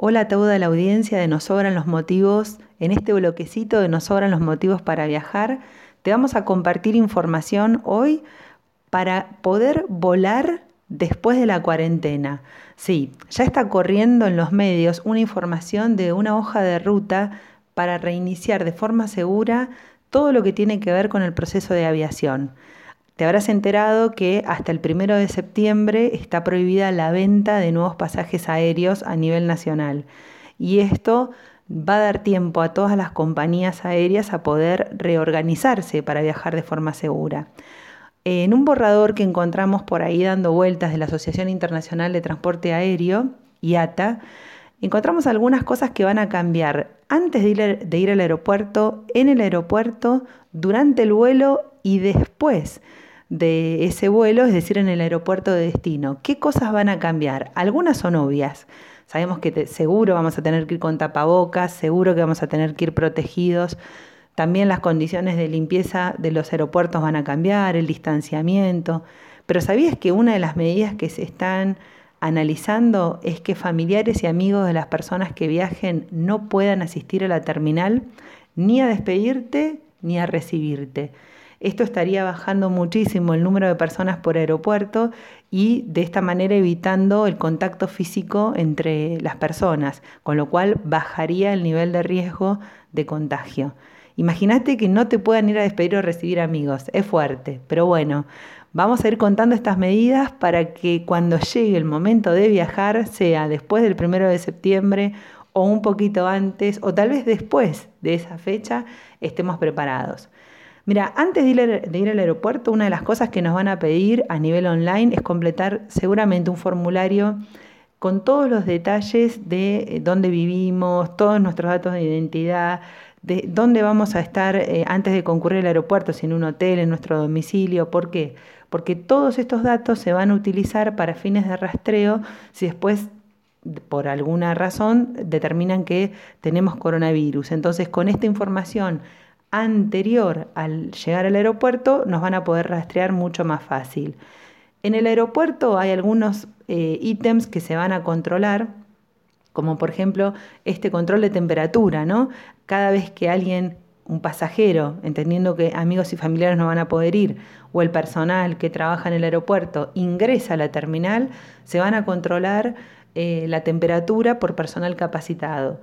Hola a toda la audiencia de Nos Sobran los Motivos. En este bloquecito de Nos Sobran los Motivos para Viajar, te vamos a compartir información hoy para poder volar después de la cuarentena. Sí, ya está corriendo en los medios una información de una hoja de ruta para reiniciar de forma segura todo lo que tiene que ver con el proceso de aviación. Te habrás enterado que hasta el primero de septiembre está prohibida la venta de nuevos pasajes aéreos a nivel nacional. Y esto va a dar tiempo a todas las compañías aéreas a poder reorganizarse para viajar de forma segura. En un borrador que encontramos por ahí dando vueltas de la Asociación Internacional de Transporte Aéreo, IATA, encontramos algunas cosas que van a cambiar antes de ir, de ir al aeropuerto, en el aeropuerto, durante el vuelo y después de ese vuelo, es decir, en el aeropuerto de destino. ¿Qué cosas van a cambiar? Algunas son obvias. Sabemos que seguro vamos a tener que ir con tapabocas, seguro que vamos a tener que ir protegidos. También las condiciones de limpieza de los aeropuertos van a cambiar, el distanciamiento. Pero ¿sabías que una de las medidas que se están analizando es que familiares y amigos de las personas que viajen no puedan asistir a la terminal ni a despedirte ni a recibirte? Esto estaría bajando muchísimo el número de personas por aeropuerto y de esta manera evitando el contacto físico entre las personas, con lo cual bajaría el nivel de riesgo de contagio. Imagínate que no te puedan ir a despedir o recibir amigos, es fuerte, pero bueno, vamos a ir contando estas medidas para que cuando llegue el momento de viajar, sea después del primero de septiembre o un poquito antes, o tal vez después de esa fecha, estemos preparados. Mira, antes de ir, al aeropuerto, una de las cosas que nos van a pedir a nivel online es completar seguramente un formulario con todos los detalles de eh, dónde vivimos, todos nuestros datos de identidad, de dónde vamos a estar eh, antes de concurrir al aeropuerto, si en un hotel, en nuestro domicilio. ¿Por qué? Porque todos estos datos se van a utilizar para fines de rastreo si después por alguna razón determinan que tenemos coronavirus. Entonces, con esta información anterior al llegar al aeropuerto nos van a poder rastrear mucho más fácil. En el aeropuerto hay algunos eh, ítems que se van a controlar, como por ejemplo este control de temperatura, ¿no? Cada vez que alguien, un pasajero, entendiendo que amigos y familiares no van a poder ir, o el personal que trabaja en el aeropuerto ingresa a la terminal, se van a controlar eh, la temperatura por personal capacitado.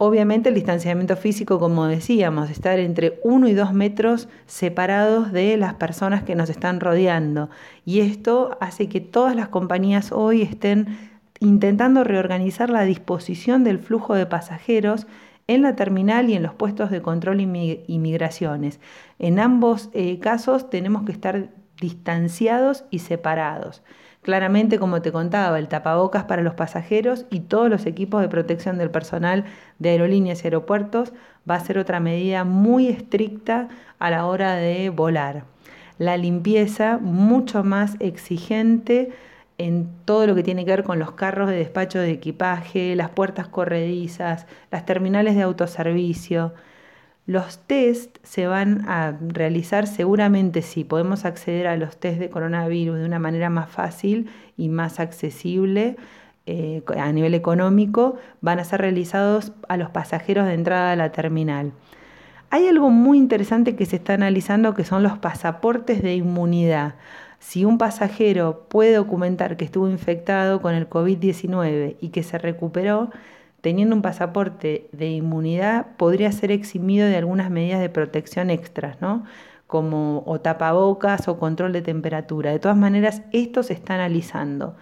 Obviamente el distanciamiento físico, como decíamos, estar entre uno y dos metros separados de las personas que nos están rodeando. Y esto hace que todas las compañías hoy estén intentando reorganizar la disposición del flujo de pasajeros en la terminal y en los puestos de control y migraciones. En ambos eh, casos tenemos que estar distanciados y separados. Claramente, como te contaba, el tapabocas para los pasajeros y todos los equipos de protección del personal de aerolíneas y aeropuertos va a ser otra medida muy estricta a la hora de volar. La limpieza mucho más exigente en todo lo que tiene que ver con los carros de despacho de equipaje, las puertas corredizas, las terminales de autoservicio. Los test se van a realizar seguramente si podemos acceder a los test de coronavirus de una manera más fácil y más accesible eh, a nivel económico, van a ser realizados a los pasajeros de entrada a la terminal. Hay algo muy interesante que se está analizando que son los pasaportes de inmunidad. Si un pasajero puede documentar que estuvo infectado con el COVID-19 y que se recuperó, teniendo un pasaporte de inmunidad, podría ser eximido de algunas medidas de protección extras, ¿no? como o tapabocas o control de temperatura. De todas maneras, esto se está analizando.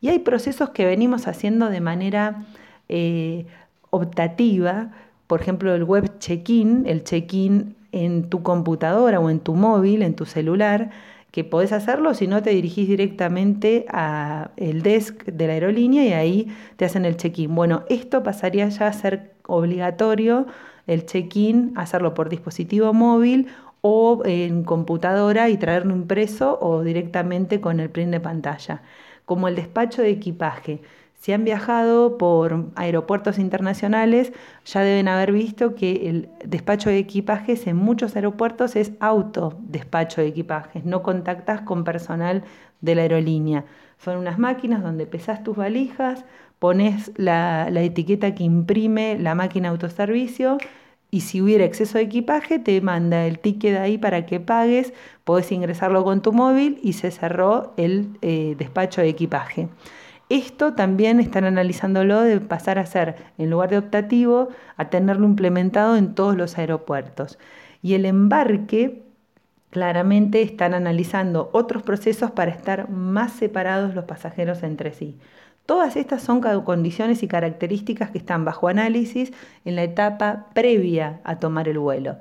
Y hay procesos que venimos haciendo de manera eh, optativa, por ejemplo, el web check-in, el check-in en tu computadora o en tu móvil, en tu celular, que podés hacerlo si no te dirigís directamente al desk de la aerolínea y ahí te hacen el check-in. Bueno, esto pasaría ya a ser obligatorio el check-in, hacerlo por dispositivo móvil o en computadora y traerlo impreso o directamente con el print de pantalla, como el despacho de equipaje. Si han viajado por aeropuertos internacionales, ya deben haber visto que el despacho de equipajes en muchos aeropuertos es auto despacho de equipajes, no contactas con personal de la aerolínea. Son unas máquinas donde pesas tus valijas, pones la, etiqueta que imprime la máquina autoservicio y si hubiera exceso de equipaje te manda el ticket ahí para que pagues, podés ingresarlo con tu móvil y se cerró el eh, despacho de equipaje. Esto también están analizándolo de pasar a ser, en lugar de optativo, a tenerlo implementado en todos los aeropuertos. Y el embarque, claramente están analizando otros procesos para estar más separados los pasajeros entre sí. Todas estas son condiciones y características que están bajo análisis en la etapa previa a tomar el vuelo.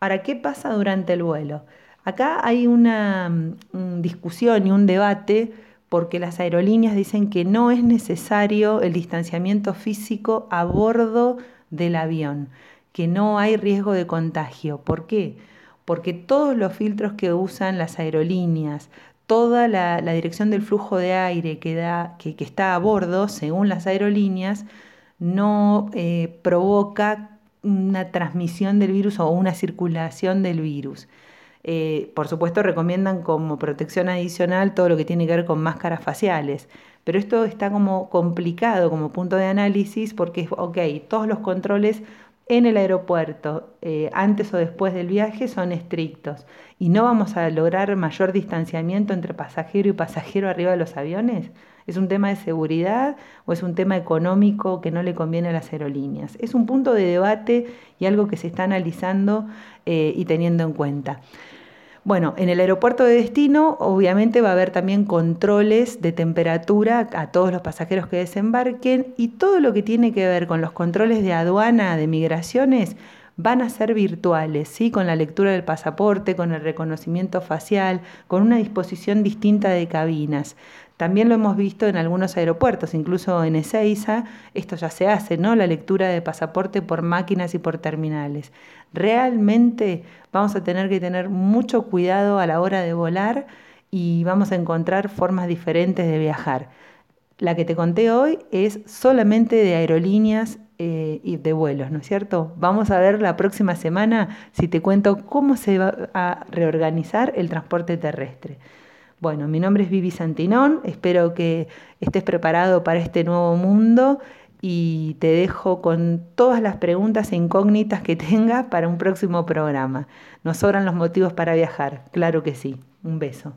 Ahora, ¿qué pasa durante el vuelo? Acá hay una mm, discusión y un debate porque las aerolíneas dicen que no es necesario el distanciamiento físico a bordo del avión, que no hay riesgo de contagio. ¿Por qué? Porque todos los filtros que usan las aerolíneas, toda la, dirección del flujo de aire que, da, que, está a bordo, según las aerolíneas, no eh, provoca una transmisión del virus o una circulación del virus. Eh, por supuesto, recomiendan como protección adicional todo lo que tiene que ver con máscaras faciales. Pero esto está como complicado como punto de análisis porque, ok, todos los controles en el aeropuerto, eh, antes o después del viaje, son estrictos y no vamos a lograr mayor distanciamiento entre pasajero y pasajero arriba de los aviones. ¿Es un tema de seguridad o es un tema económico que no le conviene a las aerolíneas? Es un punto de debate y algo que se está analizando eh, y teniendo en cuenta. Bueno, en el aeropuerto de destino obviamente va a haber también controles de temperatura a todos los pasajeros que desembarquen y todo lo que tiene que ver con los controles de aduana, de migraciones, van a ser virtuales, ¿sí? con la lectura del pasaporte, con el reconocimiento facial, con una disposición distinta de cabinas. También lo hemos visto en algunos aeropuertos, incluso en Ezeiza, esto ya se hace, ¿no? La lectura de pasaporte por máquinas y por terminales. Realmente vamos a tener que tener mucho cuidado a la hora de volar y vamos a encontrar formas diferentes de viajar. La que te conté hoy es solamente de aerolíneas eh, y de vuelos, ¿no es cierto? Vamos a ver la próxima semana si te cuento cómo se va a reorganizar el transporte terrestre. Bueno, mi nombre es Vivi Santinón, espero que estés preparado para este nuevo mundo y te dejo con todas las preguntas e incógnitas que tengas para un próximo programa. Nos sobran los motivos para viajar, claro que sí. Un beso.